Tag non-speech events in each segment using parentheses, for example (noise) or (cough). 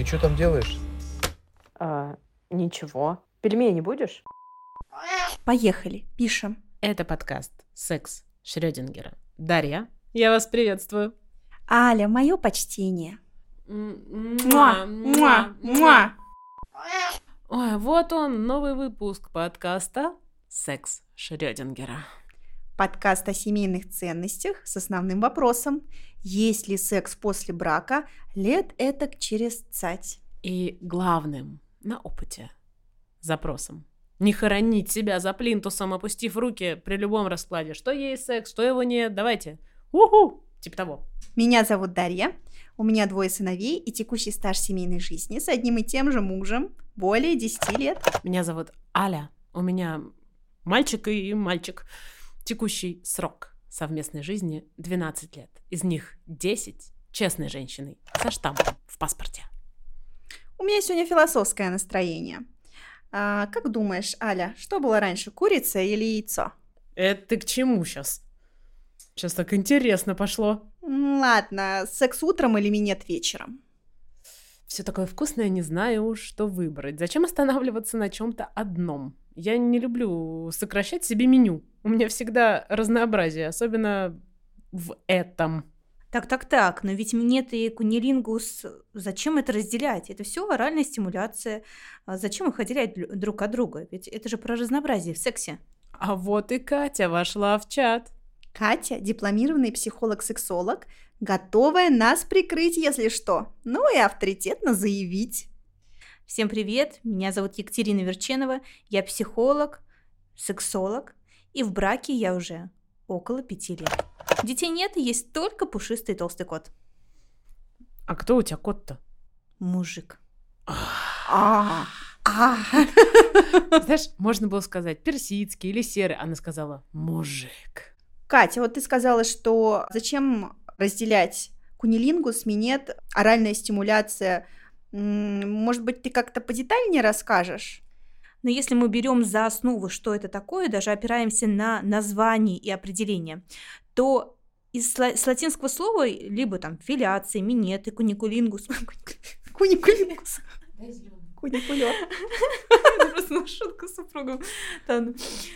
Ты что там делаешь? А, ничего. Пельмени будешь? Поехали, пишем. Это подкаст «Секс Шрёдингера». Дарья, я вас приветствую. Аля, мое почтение. Муа, муа, муа. Ой, вот он, новый выпуск подкаста «Секс Шрёдингера». Подкаст о семейных ценностях с основным вопросом. Есть ли секс после брака лет этак через цать? И главным на опыте запросом. Не хоронить себя за плинтусом, опустив руки при любом раскладе. Что есть секс, что его нет, давайте. Уху! Типа того. Меня зовут Дарья. У меня двое сыновей и текущий стаж семейной жизни с одним и тем же мужем более 10 лет. Меня зовут Аля. У меня мальчик и мальчик. Текущий срок совместной жизни 12 лет. Из них 10 честной женщиной со штампом в паспорте. У меня сегодня философское настроение. А, как думаешь, Аля, что было раньше, курица или яйцо? Это ты к чему сейчас? Сейчас так интересно пошло. Ладно, секс утром или минет вечером? Все такое вкусное, не знаю что выбрать. Зачем останавливаться на чем-то одном? Я не люблю сокращать себе меню. У меня всегда разнообразие, особенно в этом. Так, так, так, но ведь минет и кунилингус, зачем это разделять? Это все оральная стимуляция. А Зачем их отделять друг от друга? Ведь это же про разнообразие в сексе. А вот и Катя вошла в чат. Катя, дипломированный психолог-сексолог, готовая нас прикрыть, если что. Ну и авторитетно заявить. Всем привет, меня зовут Екатерина Верченова, я психолог, сексолог, и в браке я уже около пяти лет. Детей нет, есть только пушистый толстый кот. А кто у тебя кот-то? Мужик. А. (laughs) Знаешь, можно было сказать персидский или серый. Она сказала мужик. Катя, вот ты сказала, что зачем разделять кунилингус, минет, оральная стимуляция. Может быть, ты как-то подетальнее расскажешь? Но если мы берем за основу, что это такое, даже опираемся на название и определение, то из с латинского слова либо там филиация, минеты, куникулингус. (laughs) Куникулингус. Куникулер. (laughs) Просто ну, шутка с супругом. Да,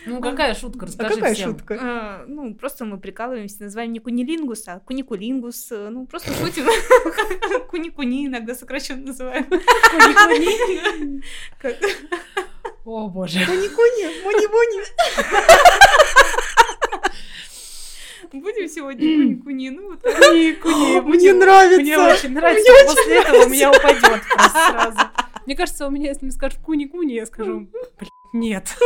ну, какая шутка, А расскажи какая всем. шутка? а, Ну, просто мы прикалываемся, называем не кунилингус, а куникулингус. э, Ну, просто (laughs) шутим. (laughs) Куни-куни иногда сокращенно называем. Куни-куни. О, боже. Куни-куни, муни-муни. Будем сегодня куни-куни. Ну, вот. Куни-куни. Мне нравится. Мне очень нравится. Мне После этого у меня упадет просто сразу. Мне кажется, у меня, если мне скажут куни-куни, я скажу, «Блин, нет. (laughs)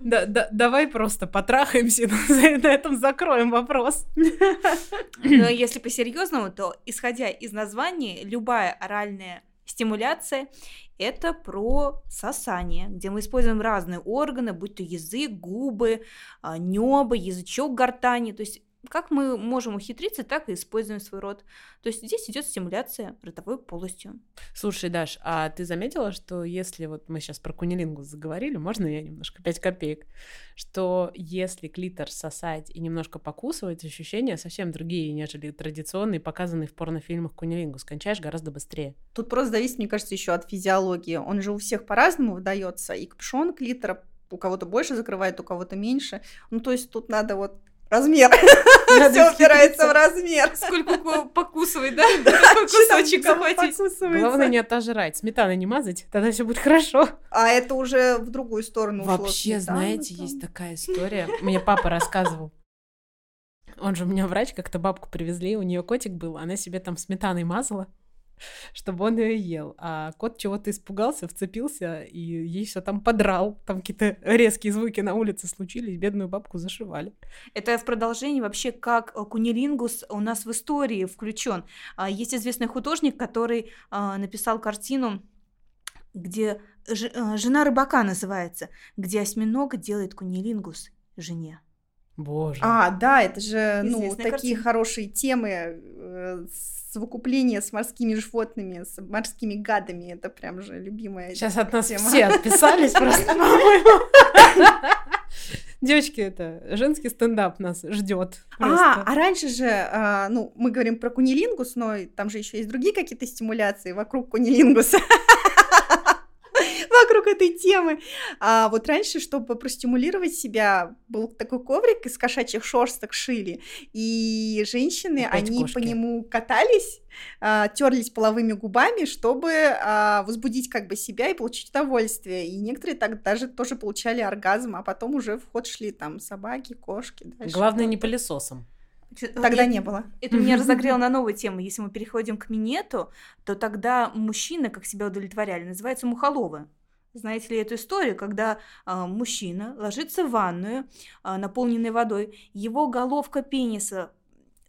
Да- да- Давай просто потрахаемся, (laughs) на на этом закроем вопрос. Но если по-серьезному, то, исходя из названия, любая оральная стимуляция – это про сосание, где мы используем разные органы, будь то язык, губы, а, небо, язычок гортани. То есть как мы можем ухитриться, так и используем свой рот. То есть здесь идет стимуляция ротовой полостью. Слушай, Даш, а ты заметила, что если вот мы сейчас про кунилингу заговорили, можно я немножко 5 копеек, что если клитор сосать и немножко покусывать, ощущения совсем другие, нежели традиционные, показанные в порнофильмах кунилингус. Кончаешь гораздо быстрее. Тут просто зависит, мне кажется, еще от физиологии. Он же у всех по-разному выдается. И капюшон клитора у кого-то больше закрывает, у кого-то меньше. Ну, то есть тут надо вот размер. Все упирается в размер. Сколько покусывать, да? (laughs) Такой кусочек захватить. Главное не отожрать, сметаны не мазать, тогда все будет хорошо. А это уже в другую сторону ушло. Вообще, знаете, есть такая история. Мне папа рассказывал. Он же у меня врач, как-то бабку привезли, у нее котик был, она себе там сметаной мазала, (laughs) чтобы он ее ел. А кот чего-то испугался, вцепился, и ей все там подрал. Там какие-то резкие звуки на улице случились, бедную бабку зашивали. Это в продолжении вообще, как э, кунилингус у нас в истории включен. А, Есть известный художник, который а, написал картину, где э, жена рыбака называется, где осьминог делает кунилингус жене. Боже. А, да, это же, ну, Известная такие картина. хорошие темы, э, совокупление с морскими животными, с морскими гадами, это прям же любимая Сейчас от нас тема. все отписались просто, (laughs) по-моему. Девочки, это женский стендап нас ждет. А, а раньше же, а, ну, мы говорим про кунилингус, но там же еще есть другие какие-то стимуляции вокруг кунилингуса. Вокруг этой темы. А вот раньше, чтобы простимулировать себя, был такой коврик из кошачьих шерсток шили, и женщины, Опять они кошки. по нему катались, а, терлись половыми губами, чтобы а, возбудить как бы себя и получить удовольствие. И некоторые так даже тоже получали оргазм, а потом уже в ход шли там собаки, кошки. дальше Главное, не пылесосом. Тогда Я- не было. Это меня (laughs) разогрело на новую тему. Если мы переходим к минету, то тогда мужчины, как себя удовлетворяли, называются мухоловы. Знаете ли эту историю, когда а, мужчина ложится в ванную, а, наполненной водой, его головка пениса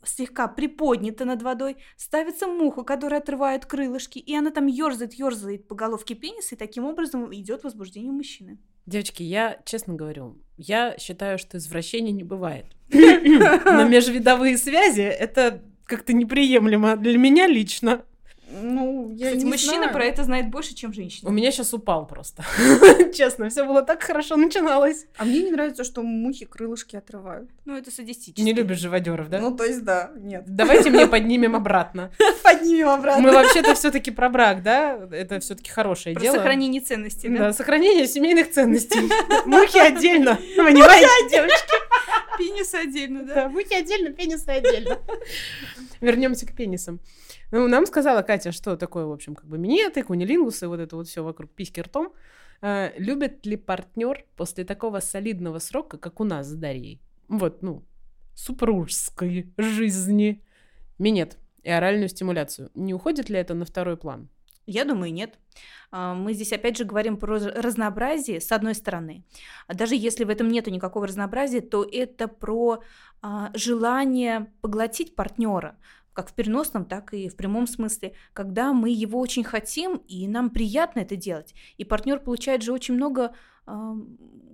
слегка приподнята над водой, ставится муха, которая отрывает крылышки, и она там ерзает, ерзает по головке пениса, и таким образом идет возбуждение мужчины. Девочки, я честно говорю, я считаю, что извращения не бывает. (laughs) Но межвидовые связи это как-то неприемлемо для меня лично. Ну, я Кстати, не мужчина знаю. про это знает больше, чем женщина. У меня сейчас упал просто. (laughs) Честно, все было так хорошо начиналось. А мне не нравится, что мухи крылышки отрывают. Ну, это садистически. Не любишь живодеров, да? Ну, то есть, да, нет. Давайте мне (laughs) поднимем обратно. Поднимем обратно. Мы вообще-то все-таки про брак, да? Это все-таки хорошее Про дело. сохранение ценностей, да? Да, сохранение семейных ценностей. (laughs) Мухи отдельно, понимаете, девочки? Пенис отдельно, да? Да, мухи отдельно, пенисы отдельно. Вернемся к пенисам. Ну, нам сказала Катя, что такое, в общем, как бы минеты, кунилингусы, вот это вот все вокруг письки ртом. Э, любит ли партнер после такого солидного срока, как у нас с Дарьей, вот, ну, супружеской жизни, минет и оральную стимуляцию? Не уходит ли это на второй план? Я думаю, нет. А, Мы здесь опять же говорим про раз- разнообразие с одной стороны. А Даже если в этом нету никакого разнообразия, то это про а, желание поглотить партнера, как в переносном, так и в прямом смысле, когда мы его очень хотим, и нам приятно это делать. И партнер получает же очень много а,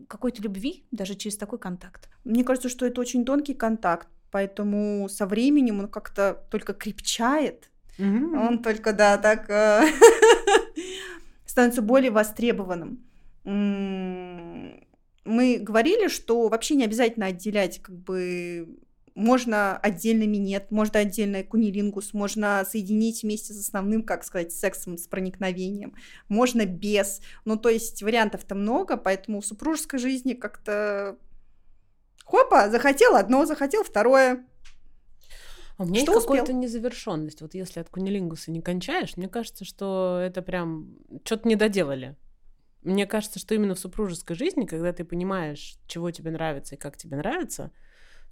какой-то любви даже через такой контакт. Мне кажется, что это очень тонкий контакт, поэтому со временем он как-то только крепчает. Он только, да, так э, (laughs) становится более востребованным. Мы говорили, что вообще не обязательно отделять, как бы можно отдельно минет, можно отдельно кунилингус, можно соединить вместе с основным, как сказать, сексом с проникновением, можно без. Ну, то есть вариантов-то много, поэтому в супружеской жизни как-то хопа, захотел одно, захотел второе. А у меня Что есть какая-то незавершенность. Вот если от кунилингуса не кончаешь, мне кажется, что это прям что-то не доделали. Мне кажется, что именно в супружеской жизни, когда ты понимаешь, чего тебе нравится и как тебе нравится,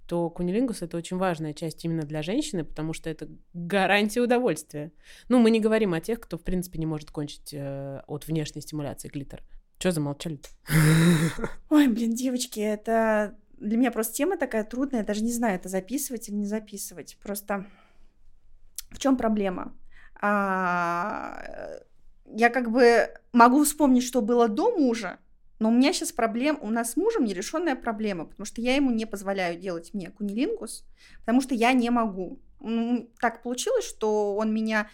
то кунилингус это очень важная часть именно для женщины, потому что это гарантия удовольствия. Ну, мы не говорим о тех, кто, в принципе, не может кончить э, от внешней стимуляции клитор. Че замолчали-то? Ой, блин, девочки, это для меня просто тема такая трудная, я даже не знаю, это записывать или не записывать. Просто в чем проблема? А, я как бы могу вспомнить, что было до мужа, но у меня сейчас проблем, у нас с мужем нерешенная проблема, потому что я ему не позволяю делать мне кунилингус, потому что я не могу. М, Так получилось, что он меня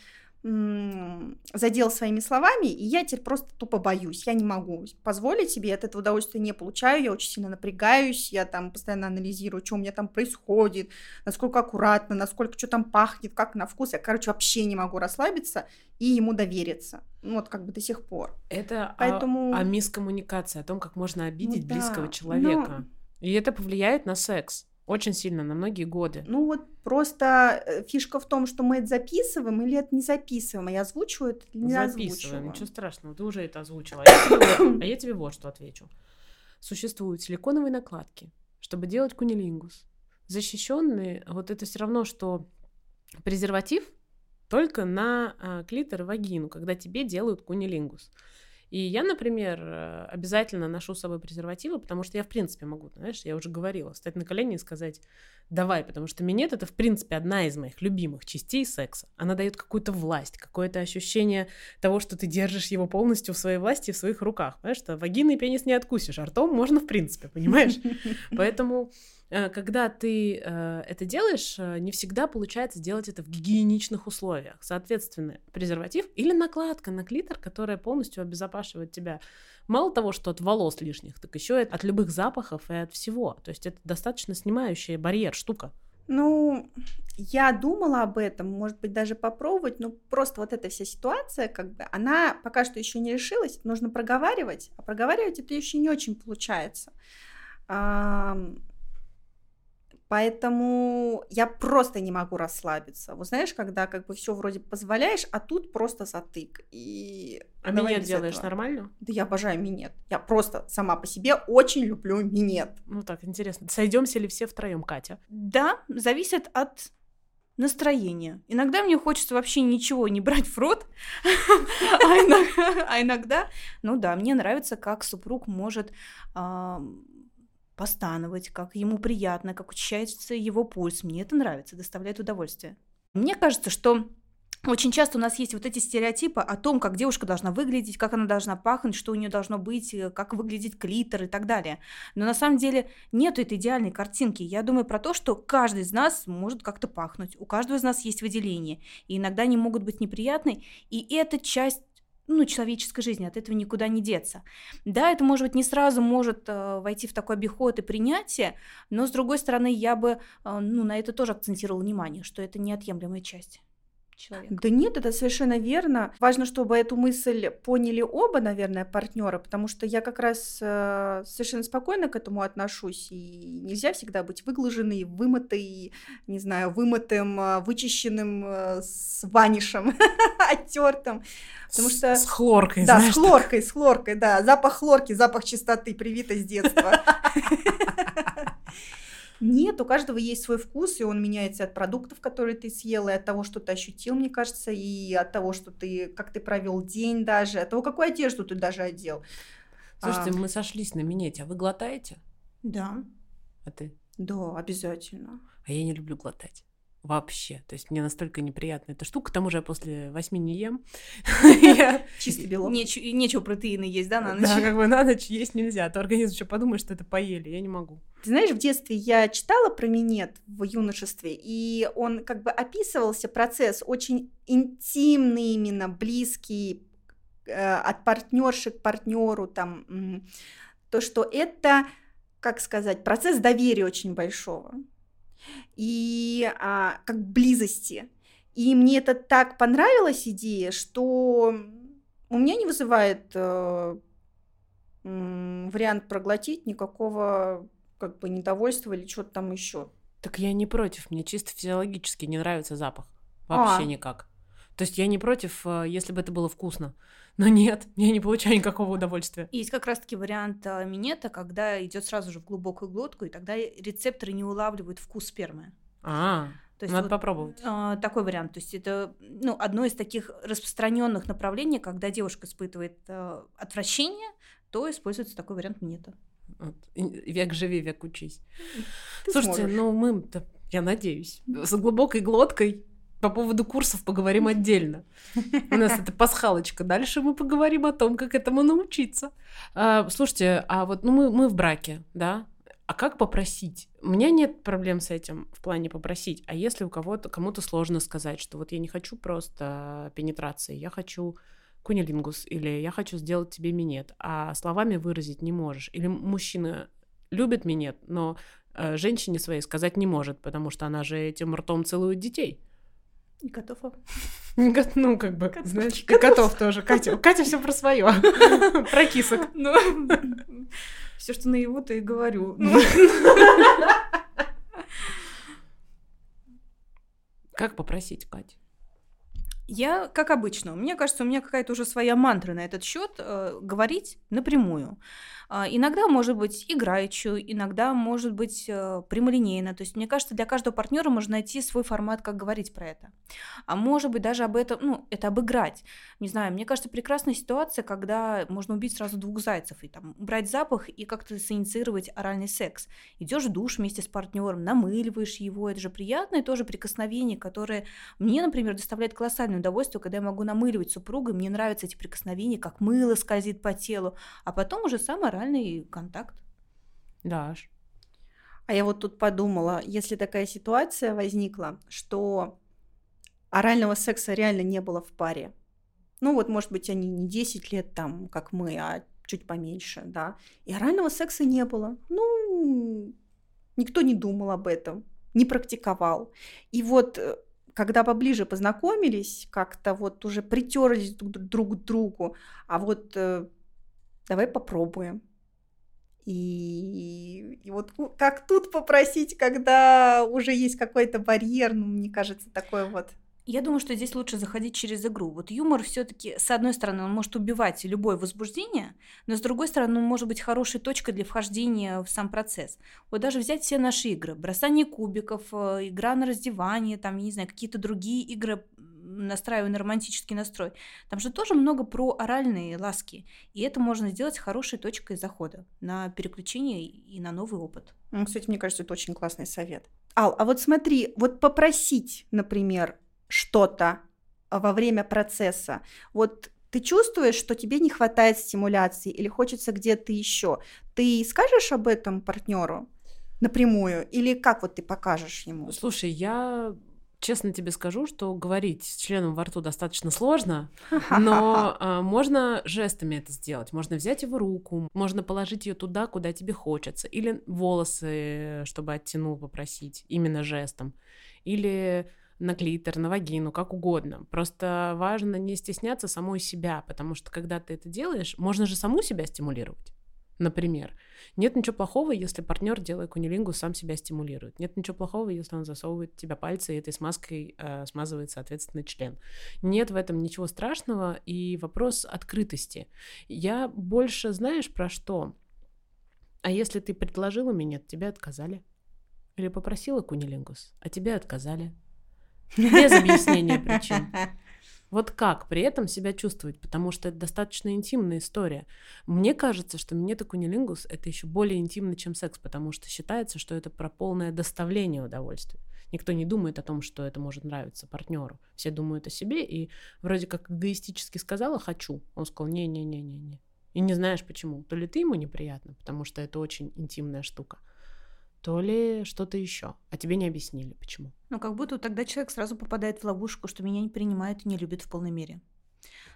задел своими словами, и я теперь просто тупо боюсь. Я не могу позволить себе, я от этого удовольствия не получаю, я очень сильно напрягаюсь, я там постоянно анализирую, что у меня там происходит, насколько аккуратно, насколько что там пахнет, как на вкус. Я, короче, вообще не могу расслабиться и ему довериться. Ну, вот как бы до сих пор. Это о- Поэтому- о, мискоммуникации, о том, как можно обидеть да, близкого но- человека. И это повлияет на секс очень сильно, на многие годы. Ну вот просто э, фишка в том, что мы это записываем или это не записываем, а я озвучиваю это или не Записываем, озвучиваю. ничего страшного, ты уже это озвучила. А я тебе вот- а я тебе вот что отвечу. Существуют силиконовые накладки, чтобы делать кунилингус. Защищенные, вот это все равно, что презерватив только на а, клитор и вагину, когда тебе делают кунилингус. И я, например, э, обязательно ношу с собой презервативы, потому что я, в принципе, могу, знаешь, я уже говорила, встать на колени и сказать «давай», потому что минет — это, в принципе, одна из моих любимых частей секса. Она дает какую-то власть, какое-то ощущение того, что ты держишь его полностью в своей власти и в своих руках. Понимаешь, что вагины и пенис не откусишь, а ртом можно, в принципе, понимаешь? (laughs) Поэтому когда ты э, это делаешь, э, не всегда получается делать это в гигиеничных условиях. Соответственно, презерватив или накладка на клитор, которая полностью обезопасивает тебя мало того, что от волос лишних, так еще и от любых запахов и от всего. То есть это достаточно снимающая барьер штука. Ну, я думала об этом, может быть, даже попробовать, но просто вот эта вся ситуация, как бы, она пока что еще не решилась, нужно проговаривать, а проговаривать это еще не очень получается. Поэтому я просто не могу расслабиться. Вот знаешь, когда как бы все вроде позволяешь, а тут просто затык. И а минет делаешь этого. нормально? Да я обожаю минет. Я просто сама по себе очень люблю минет. Ну так, интересно. Сойдемся ли все втроем, Катя? Да, зависит от настроения. Иногда мне хочется вообще ничего не брать в рот, (laughs) а, а иногда, ну да, мне нравится, как супруг может постановать, как ему приятно, как учащается его пульс. Мне это нравится, доставляет удовольствие. Мне кажется, что очень часто у нас есть вот эти стереотипы о том, как девушка должна выглядеть, как она должна пахнуть, что у нее должно быть, э, как выглядит клитор и так далее. Но на самом деле нет этой идеальной картинки. Я думаю про то, что каждый из нас может как-то пахнуть. У каждого из нас есть выделения. И иногда они могут быть неприятны. И это часть ну, человеческой жизни, от этого никуда не деться. Да, это, может быть, не сразу может э, войти в такой обиход и принятие, но, с другой стороны, я бы э, ну, на это тоже акцентировала внимание, что это неотъемлемая часть человека. Да нет, это совершенно верно. Важно, чтобы эту мысль поняли оба, наверное, партнера, потому что я как раз э, совершенно спокойно к этому отношусь, и нельзя всегда быть выглаженной, вымытой, не знаю, вымытым, э, вычищенным э, с ванишем, (laughs) оттертым. Потому что... С хлоркой, Да, с хлоркой, с хлоркой, да. Запах хлорки, запах чистоты, привито с детства. (laughs) Нет, у каждого есть свой вкус, и он меняется от продуктов, которые ты съел, и от того, что ты ощутил, мне кажется, и от того, что ты, как ты провел день даже, от того, какую одежду ты даже одел. Слушайте, а... мы сошлись на минете, а вы глотаете? Да. А ты? Да, обязательно. А я не люблю глотать вообще. То есть мне настолько неприятна эта штука. К тому же я после восьми не ем. (laughs) Чистый белок. Нечего протеины есть, да, на ночь? Да, как бы на ночь есть нельзя. А то организм еще подумает, что это поели. Я не могу. Ты знаешь, в детстве я читала про минет в юношестве, и он как бы описывался процесс очень интимный именно, близкий э, от партнерши к партнеру, там, то, что это, как сказать, процесс доверия очень большого и а, как близости. И мне это так понравилась идея, что у меня не вызывает э, вариант проглотить никакого как бы недовольства или что-то там еще. Так я не против, мне чисто физиологически не нравится запах. Вообще а. никак. То есть я не против, э, если бы это было вкусно. Но нет, (laughs) я не получаю никакого удовольствия. Есть как раз-таки вариант а, минета, когда идет сразу же в глубокую глотку, и тогда рецепторы не улавливают вкус спермы. А, то есть Надо вот, попробовать. А, такой вариант. То есть это ну, одно из таких распространенных направлений, когда девушка испытывает а, отвращение, то используется такой вариант минета. Вот. Век живи, век учись. (laughs) Ты Слушайте, сможешь. ну мы, я надеюсь, с глубокой глоткой по поводу курсов поговорим отдельно. У нас это пасхалочка. Дальше мы поговорим о том, как этому научиться. А, слушайте, а вот ну мы, мы в браке, да? А как попросить? У меня нет проблем с этим в плане попросить. А если у кого-то кому-то сложно сказать, что вот я не хочу просто пенетрации, я хочу кунилингус, или я хочу сделать тебе минет, а словами выразить не можешь. Или мужчина любит минет, но э, женщине своей сказать не может, потому что она же этим ртом целует детей. И котов. (laughs) Ну, как бы, котов. знаешь, котов. и котов тоже. Катя, Катя все про свое. (laughs) Про кисок. Ну, все, что наяву, то и говорю. (laughs) Ну. Как попросить, Катя? Я, как обычно, мне кажется, у меня какая-то уже своя мантра на этот счет э, говорить напрямую. Э, иногда может быть играючи, иногда может быть э, прямолинейно. То есть, мне кажется, для каждого партнера можно найти свой формат, как говорить про это. А может быть, даже об этом, ну, это обыграть. Не знаю, мне кажется, прекрасная ситуация, когда можно убить сразу двух зайцев и там брать запах и как-то синициировать оральный секс. Идешь в душ вместе с партнером, намыливаешь его, это же приятное тоже прикосновение, которое мне, например, доставляет колоссальную удовольствие, когда я могу намыливать супруга, мне нравятся эти прикосновения, как мыло скользит по телу, а потом уже сам оральный контакт. Да. А я вот тут подумала, если такая ситуация возникла, что орального секса реально не было в паре. Ну вот, может быть, они не 10 лет там, как мы, а чуть поменьше, да. И орального секса не было. Ну, никто не думал об этом, не практиковал. И вот э, когда поближе познакомились, как-то вот уже притерлись друг к другу, а вот э, давай попробуем. И, и вот как тут попросить, когда уже есть какой-то барьер, ну, мне кажется, такое вот я думаю, что здесь лучше заходить через игру. Вот юмор все-таки, с одной стороны, он может убивать любое возбуждение, но с другой стороны, он может быть хорошей точкой для вхождения в сам процесс. Вот даже взять все наши игры, бросание кубиков, э, игра на раздевание, там, я не знаю, какие-то другие игры, настраивая на романтический настрой. Там же тоже много про оральные ласки. И это можно сделать хорошей точкой захода на переключение и на новый опыт. Ну, кстати, мне кажется, это очень классный совет. Ал, а вот смотри, вот попросить, например, что-то а, во время процесса. Вот ты чувствуешь, что тебе не хватает стимуляции или хочется где-то еще. Ты скажешь об этом партнеру напрямую или как вот ты покажешь ему? Слушай, я честно тебе скажу, что говорить с членом во рту достаточно сложно, (laughs) но э, можно жестами это сделать. Можно взять его руку, можно положить ее туда, куда тебе хочется, или волосы, чтобы оттянул, попросить именно жестом, или на клитор, на вагину, как угодно. Просто важно не стесняться самой себя, потому что когда ты это делаешь, можно же саму себя стимулировать. Например, нет ничего плохого, если партнер, делая кунилингу, сам себя стимулирует. Нет ничего плохого, если он засовывает тебя пальцы и этой смазкой э, смазывает, соответственно, член. Нет в этом ничего страшного, и вопрос открытости. Я больше знаешь про что? А если ты предложила меня, тебя отказали? Или попросила кунилингус, а тебя отказали? Без объяснения причин. (laughs) Вот как при этом себя чувствовать, потому что это достаточно интимная история. Мне кажется, что минета кунилингус — это еще более интимно, чем секс, потому что считается, что это про полное доставление удовольствия. Никто не думает о том, что это может нравиться партнеру. Все думают о себе, и вроде как эгоистически сказала «хочу». Он сказал «не-не-не-не-не». И не знаешь почему. То ли ты ему неприятно, потому что это очень интимная штука, то ли что-то еще. А тебе не объяснили, почему. Ну, как будто тогда человек сразу попадает в ловушку, что меня не принимают и не любят в полной мере.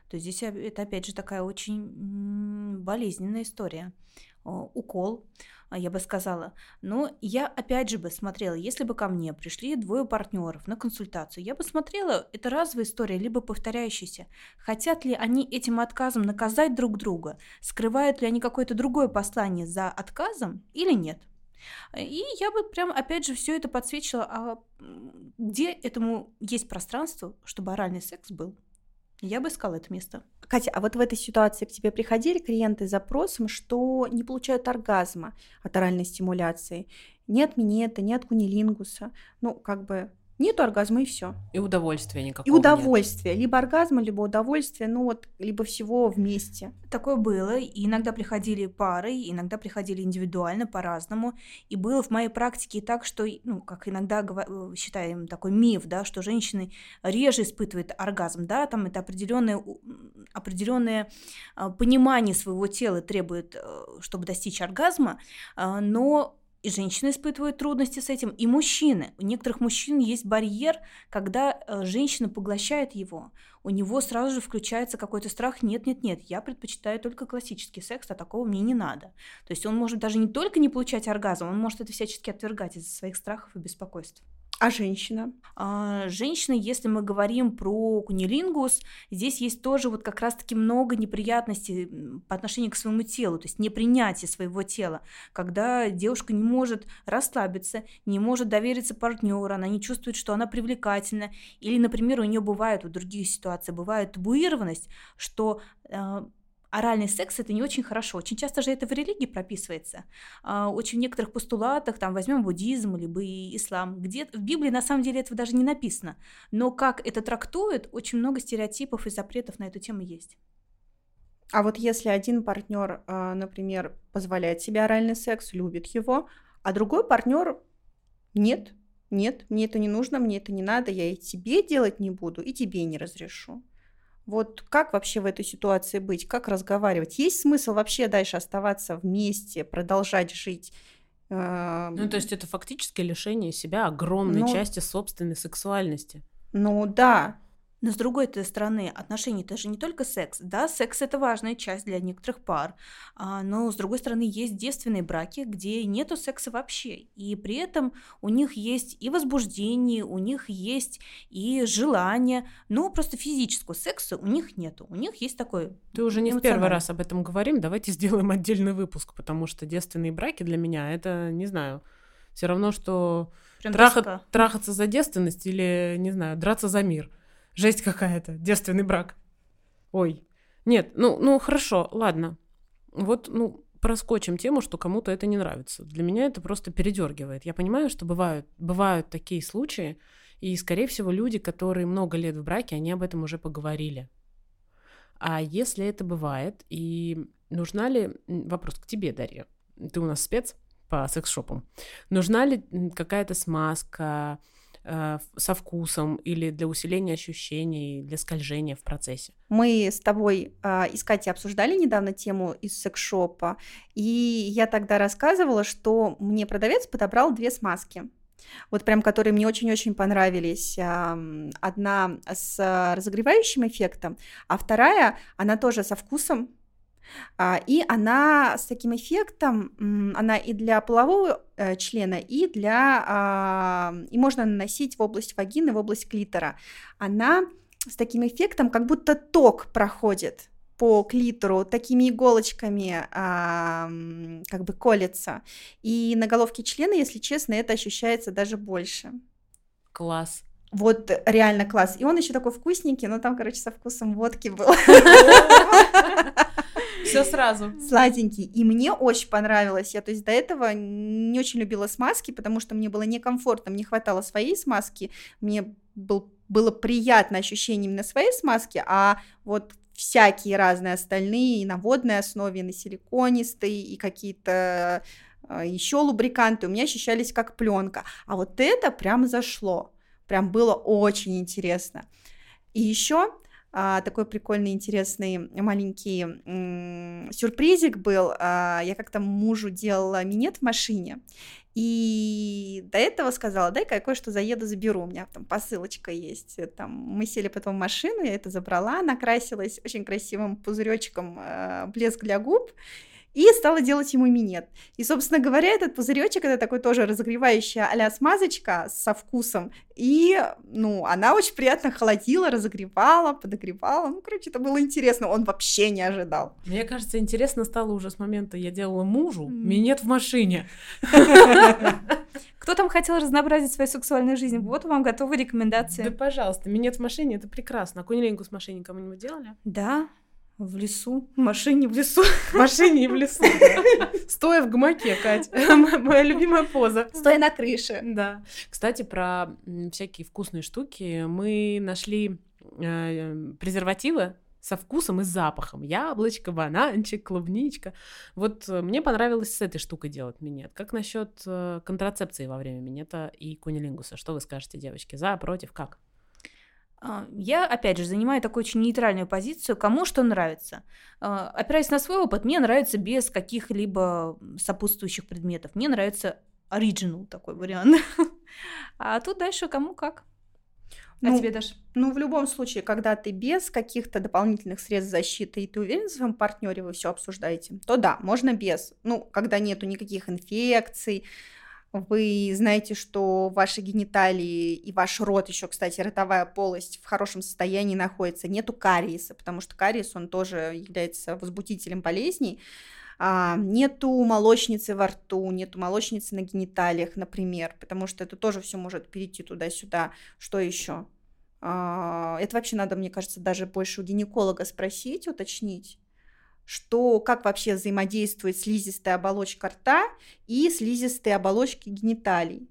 То есть здесь это, опять же, такая очень болезненная история. Укол, а, я бы сказала. Но я, опять же, бы смотрела, если бы ко мне пришли двое партнеров на консультацию, я бы смотрела, это разовая история, либо повторяющаяся. Хотят ли они этим отказом наказать друг друга? Скрывают ли они какое-то другое послание за отказом или нет? И я бы прям, опять же, все это подсвечила, а где этому есть пространство, чтобы оральный секс был. Я бы искала это место. Катя, а вот в этой ситуации к тебе приходили клиенты с запросом, что не получают оргазма от оральной стимуляции? Ни от минета, ни от кунилингуса. Ну, как бы нет оргазма и все. И удовольствия никакого. И удовольствие. Нет. Либо оргазма, либо удовольствие, ну вот, либо всего вместе. Такое было. И иногда приходили пары, иногда приходили индивидуально, по-разному. И было в моей практике так, что, ну, как иногда э, считаем такой миф, да, что женщины реже испытывают оргазм, да, там это определенное, определенное а, понимание своего тела требует, э, чтобы достичь оргазма, но и женщины испытывают трудности с этим, и мужчины. У некоторых мужчин есть барьер, когда э, женщина поглощает его. У него сразу же включается какой-то страх. Нет, нет, нет, я предпочитаю только классический секс, а такого мне не надо. То есть он может даже не только не получать оргазм, он может это всячески отвергать из-за своих страхов и беспокойств. А женщина? А, женщина, если мы говорим про кунилингус, здесь есть тоже вот как раз-таки много неприятностей по отношению к своему телу, то есть непринятие своего тела, когда девушка не может расслабиться, не может довериться партнеру, она не чувствует, что она привлекательна, или, например, у нее бывают вот другие ситуации, бывает табуированность, что а, оральный секс это не очень хорошо. Очень часто же это в религии прописывается. А, очень в некоторых постулатах, там возьмем буддизм либо ислам, где в Библии на самом деле этого даже не написано. Но как это трактуют, очень много стереотипов и запретов на эту тему есть. А вот если один партнер, а, например, позволяет себе оральный секс, любит его, а другой партнер нет, нет, мне это не нужно, мне это не надо, я и тебе делать не буду, и тебе не разрешу. Вот как вообще в этой ситуации быть? Как разговаривать? Есть смысл вообще дальше оставаться вместе, продолжать жить? Э, Ну, то есть это фактически лишение себя огромной Ну- части собственной сексуальности. Ну да, Но с другой -то стороны, отношения это же не только секс. Да, секс это важная часть для некоторых пар. а, но с другой стороны, есть девственные браки, где нету секса вообще. И при этом у них есть и возбуждение, у них есть и желание, но просто физического секса у них нету. У них есть такой Ты уже не в первый раз об этом говорим. Давайте сделаем отдельный выпуск, потому что девственные браки для меня это, не знаю, все равно, что прям траха- трахаться за девственность или, не знаю, драться за мир. Жесть какая-то, девственный брак. Ой. Нет, ну, ну хорошо, ладно. Вот, ну, проскочим тему, что кому-то это не нравится. Для меня это просто передергивает. Я понимаю, что бывают, бывают такие случаи, и, скорее всего, люди, которые много лет в браке, они об этом уже поговорили. А если это бывает, и нужна ли... Вопрос к тебе, Дарья. Ты у нас спец по секс-шопам. Нужна ли какая-то смазка э, со вкусом или для усиления ощущений, для скольжения в процессе? Мы с тобой а, и с Катей обсуждали недавно тему из секс-шопа, и я тогда рассказывала, что мне продавец подобрал две смазки. Вот прям, которые мне очень-очень понравились. Одна с разогревающим эффектом, а вторая, она тоже со вкусом. А, И она с таким эффектом, она и для полового э, члена, и для... а, И можно наносить в область вагины, в область клитора. Она с таким эффектом, как будто ток проходит по клитору, такими иголочками а, как бы колется. И на головке члена, если честно, это ощущается даже больше. Класс. Вот реально класс. И он еще такой вкусненький, но там, короче, со вкусом водки был. Все сразу. Сладенький. И мне очень понравилось. Я, то есть, до этого не очень любила смазки, потому что мне было некомфортно, мне хватало своей смазки, мне был, было приятно ощущение именно своей смазки, а вот всякие разные остальные, и на водной основе, и на силиконистой, и какие-то еще лубриканты у меня ощущались как пленка. А вот это прям зашло. Прям было очень интересно. И еще а, такой прикольный, интересный маленький м, сюрпризик был. А, я как-то мужу делала минет в машине, и до этого сказала, дай-ка я кое-что заеду, заберу, у меня там посылочка есть. Там, мы сели потом в машину, я это забрала, накрасилась очень красивым пузыречком э, блеск для губ, и стала делать ему минет. И, собственно говоря, этот пузыречек это такой тоже разогревающая а смазочка со вкусом. И, ну, она очень приятно холодила, разогревала, подогревала. Ну, короче, это было интересно. Он вообще не ожидал. Мне кажется, интересно стало уже с момента, я делала мужу М. минет в машине. Кто там хотел разнообразить свою сексуальную жизнь? Вот вам готовые Да, рекомендации. пожалуйста, минет в машине, это прекрасно. А кунилингу с машине кому-нибудь делали? Да, в лесу, в машине в лесу. В машине и в лесу. да. Стоя в гамаке, Кать. М- Моя любимая поза. Стоя на крыше. Да. Кстати, про всякие вкусные штуки мы нашли э, презервативы со вкусом и запахом. Яблочко, бананчик, клубничка. Вот э, мне понравилось с этой штукой делать минет. Как насчет э, контрацепции во время минета и кунилингуса? Что вы скажете, девочки? За, против, как? А, Я, опять же, занимаю такую очень нейтральную позицию, кому что нравится. А, Опираясь на свой опыт, мне нравится без каких-либо сопутствующих предметов. Мне нравится оригинал такой вариант. (laughs) А тут дальше кому как. А Ну, тебе, Даш? Ну, в любом случае, когда ты без каких-то дополнительных средств защиты, и ты уверен в своем партнере, вы все обсуждаете, то да, можно без. Ну, когда нету никаких инфекций, вы знаете, что ваши гениталии и ваш рот, еще, кстати, ротовая полость в хорошем состоянии находится, нету кариеса, потому что кариес, он тоже является возбудителем болезней, а, нету молочницы во рту, нету молочницы на гениталиях, например, потому что это тоже все может перейти туда-сюда. Что еще? А, Это вообще надо, мне кажется, даже больше у гинеколога спросить, уточнить, что, как вообще взаимодействует слизистая оболочка рта и слизистые оболочки гениталий.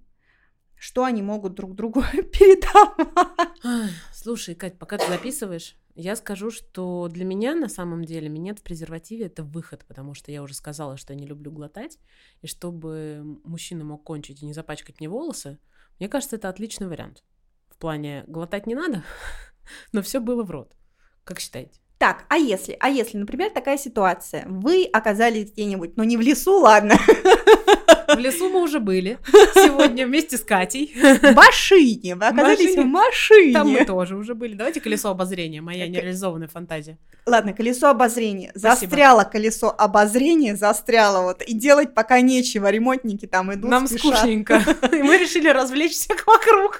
Что они могут друг другу (laughs) передавать. Ай, Слушай, Кать, пока ты записываешь, я скажу, что для меня на самом деле минет в презервативе это выход, потому что я уже сказала, что я не люблю глотать, и чтобы мужчина мог кончить и не запачкать мне волосы, мне кажется, это отличный вариант. В плане глотать не надо, (laughs) но все было в рот. Как считаете? Так, а если, а если, например, такая ситуация, вы оказались где-нибудь, ну не в лесу, ладно, (laughs) В лесу мы уже были (laughs) сегодня вместе с Катей. В машине. Вы оказались в машине. Там мы тоже уже были. Давайте колесо обозрения, моя Как- нереализованная фантазия. Ладно, колесо обозрения. Спасибо. Застряло колесо обозрения, застряло вот. И делать пока нечего. Ремонтники там идут, Нам спешат. скучненько. (laughs) И мы решили развлечь всех вокруг.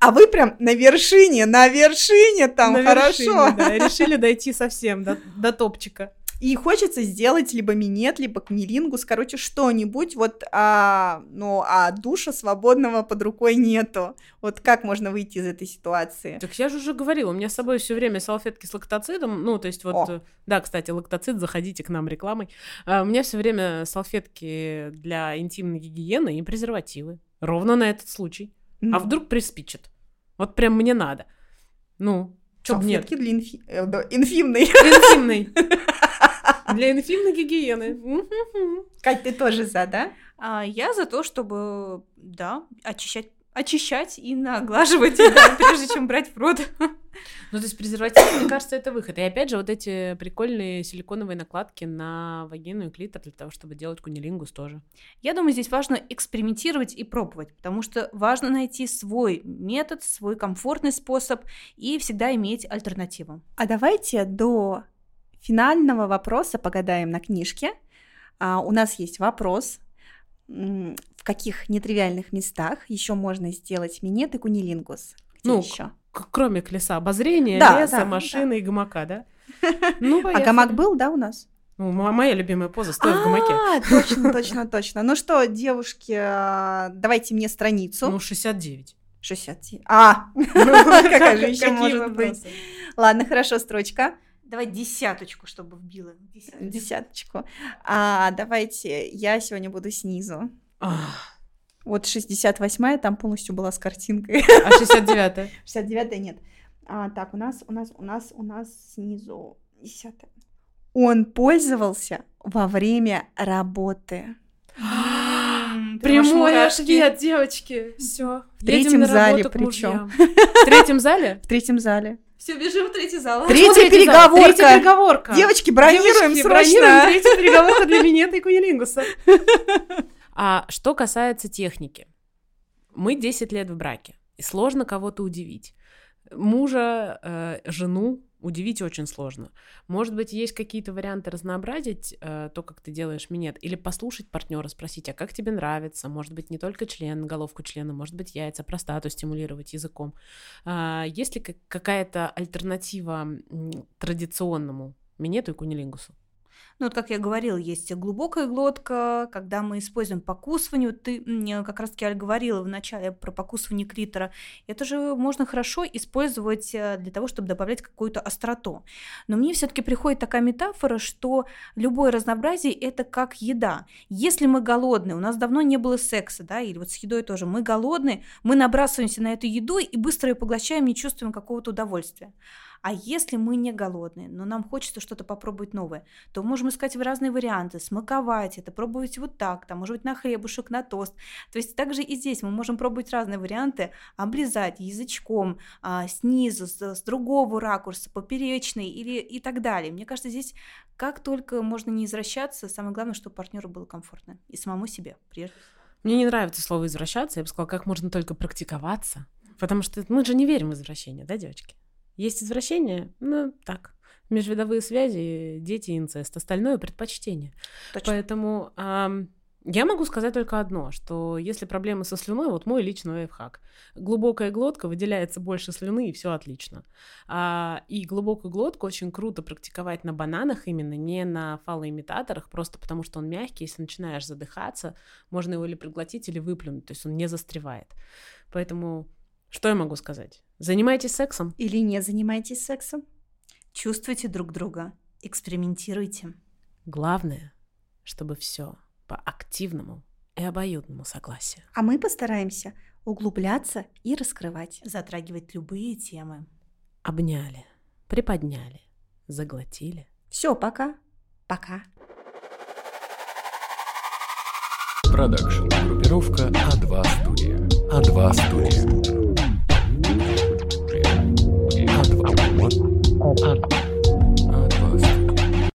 А вы прям на вершине, на вершине там, На хорошо. вершине, да, решили дойти совсем до, до топчика. И хочется сделать либо минет, либо книлингус, короче, что-нибудь, вот, а, ну, а душа свободного под рукой нету. Вот как можно выйти из этой ситуации? Так я же уже говорила, у меня с собой все время салфетки с лактоцидом. Ну, то есть вот, О. э, да, кстати, лактоцид, заходите к нам рекламой. А, у меня все время салфетки для интимной гигиены и презервативы. Ровно на этот случай. А Ну, вдруг приспичит? Вот прям мне надо. Ну, чё б нет. салфетки для инфи- э, да, инфимной. (laughs) Для инфимной гигиены. Кать, ты тоже за, да? А я за то, чтобы, да, очищать очищать и наглаживать, да, прежде чем брать в рот. Ну, то есть презерватив, мне кажется, это выход. И опять же, вот эти прикольные силиконовые накладки на вагину и клитор для того, чтобы делать кунилингус тоже. Я думаю, здесь важно экспериментировать и пробовать, потому что важно найти свой метод, свой комфортный способ и всегда иметь альтернативу. А давайте до финального вопроса погадаем на книжке. А, у нас есть вопрос. В каких нетривиальных местах еще можно сделать минет и кунилингус? Где Ну, еще? Кроме колеса обозрения, Да, леса, да, машины и гамака, да? (laughs) Ну, А гамак был, да, у нас? Ну, моя любимая поза, стоя в гамаке. А, точно, (laughs) точно, точно. Ну что, девушки, а, давайте мне страницу. Ну, 69. 60. А, (laughs) какая же еще может быть? Ладно, хорошо, строчка. Давай десяточку, чтобы вбила. Десяточку. А, давайте, я сегодня буду снизу. Ах, Вот 68-я там полностью была с картинкой. А 69-я? 69-я (laughs) нет. А, так, у нас, у нас, у нас, у нас снизу 10 Он пользовался во время работы. Прямой ответ, девочки. Все. В третьем зале причем. (laughs) В третьем зале? В третьем зале. Все, бежим в третий зал. Третья Третий зал. переговорка. Третья переговорка. Девочки, бронируем Девочки, срочно. бронируем третью переговорку для (laughs) минета и кунилингуса. А что касается техники. Мы 10 лет в браке, и сложно кого-то удивить. Мужа, э, жену удивить очень сложно. Может быть, есть какие-то варианты разнообразить э, то, как ты делаешь минет, или послушать партнера, спросить, а как тебе нравится? Может быть, не только член, головку члена, может быть, яйца, простату стимулировать языком. А, есть ли как- какая-то альтернатива традиционному минету и кунилингусу? Ну, вот как я говорила, есть глубокая глотка, когда мы используем покусывание. Вот ты как раз-таки, говорила в начале про покусывание клитора. Это же можно хорошо использовать э, для того, чтобы добавлять какую-то остроту. Но мне все-таки приходит такая метафора, что любое разнообразие – это как еда. Если мы голодны, у нас давно не было секса, да, или вот с едой тоже, мы голодны, мы набрасываемся на эту еду и быстро ее поглощаем, не чувствуем какого-то удовольствия. А если мы не голодные, но нам хочется что-то попробовать новое, то можем искать разные варианты, смаковать это, пробовать вот так, там, может быть, на хлебушек, на тост. То есть также и здесь мы можем пробовать разные варианты, облизать язычком, а, снизу, с, с другого ракурса, поперечный или и так далее. Мне кажется, здесь как только можно не извращаться, самое главное, чтобы партнеру было комфортно и самому себе. Мне не нравится слово извращаться, я бы сказала, как можно только практиковаться. Потому что мы же не верим в извращение, да, девочки? Есть извращение, ну, так, межвидовые связи, дети, инцест, остальное предпочтение. Точно. Поэтому ам, я могу сказать только одно, что если проблемы со слюной, вот мой личный лайфхак. Глубокая глотка, выделяется больше слюны, и все отлично. А, и глубокую глотку очень круто практиковать на бананах именно, не на фалоимитаторах, просто потому что он мягкий, если начинаешь задыхаться, можно его или проглотить, или выплюнуть, то есть он не застревает. Поэтому что я могу сказать? Занимайтесь сексом. Или не занимаетесь сексом? Чувствуйте друг друга, экспериментируйте. Главное, чтобы все по активному и обоюдному согласию. А мы постараемся углубляться и раскрывать. Затрагивать любые темы. Обняли, приподняли, заглотили. Все, пока. Пока. Production. Группировка А2 студия. А2 студия. А2. А2.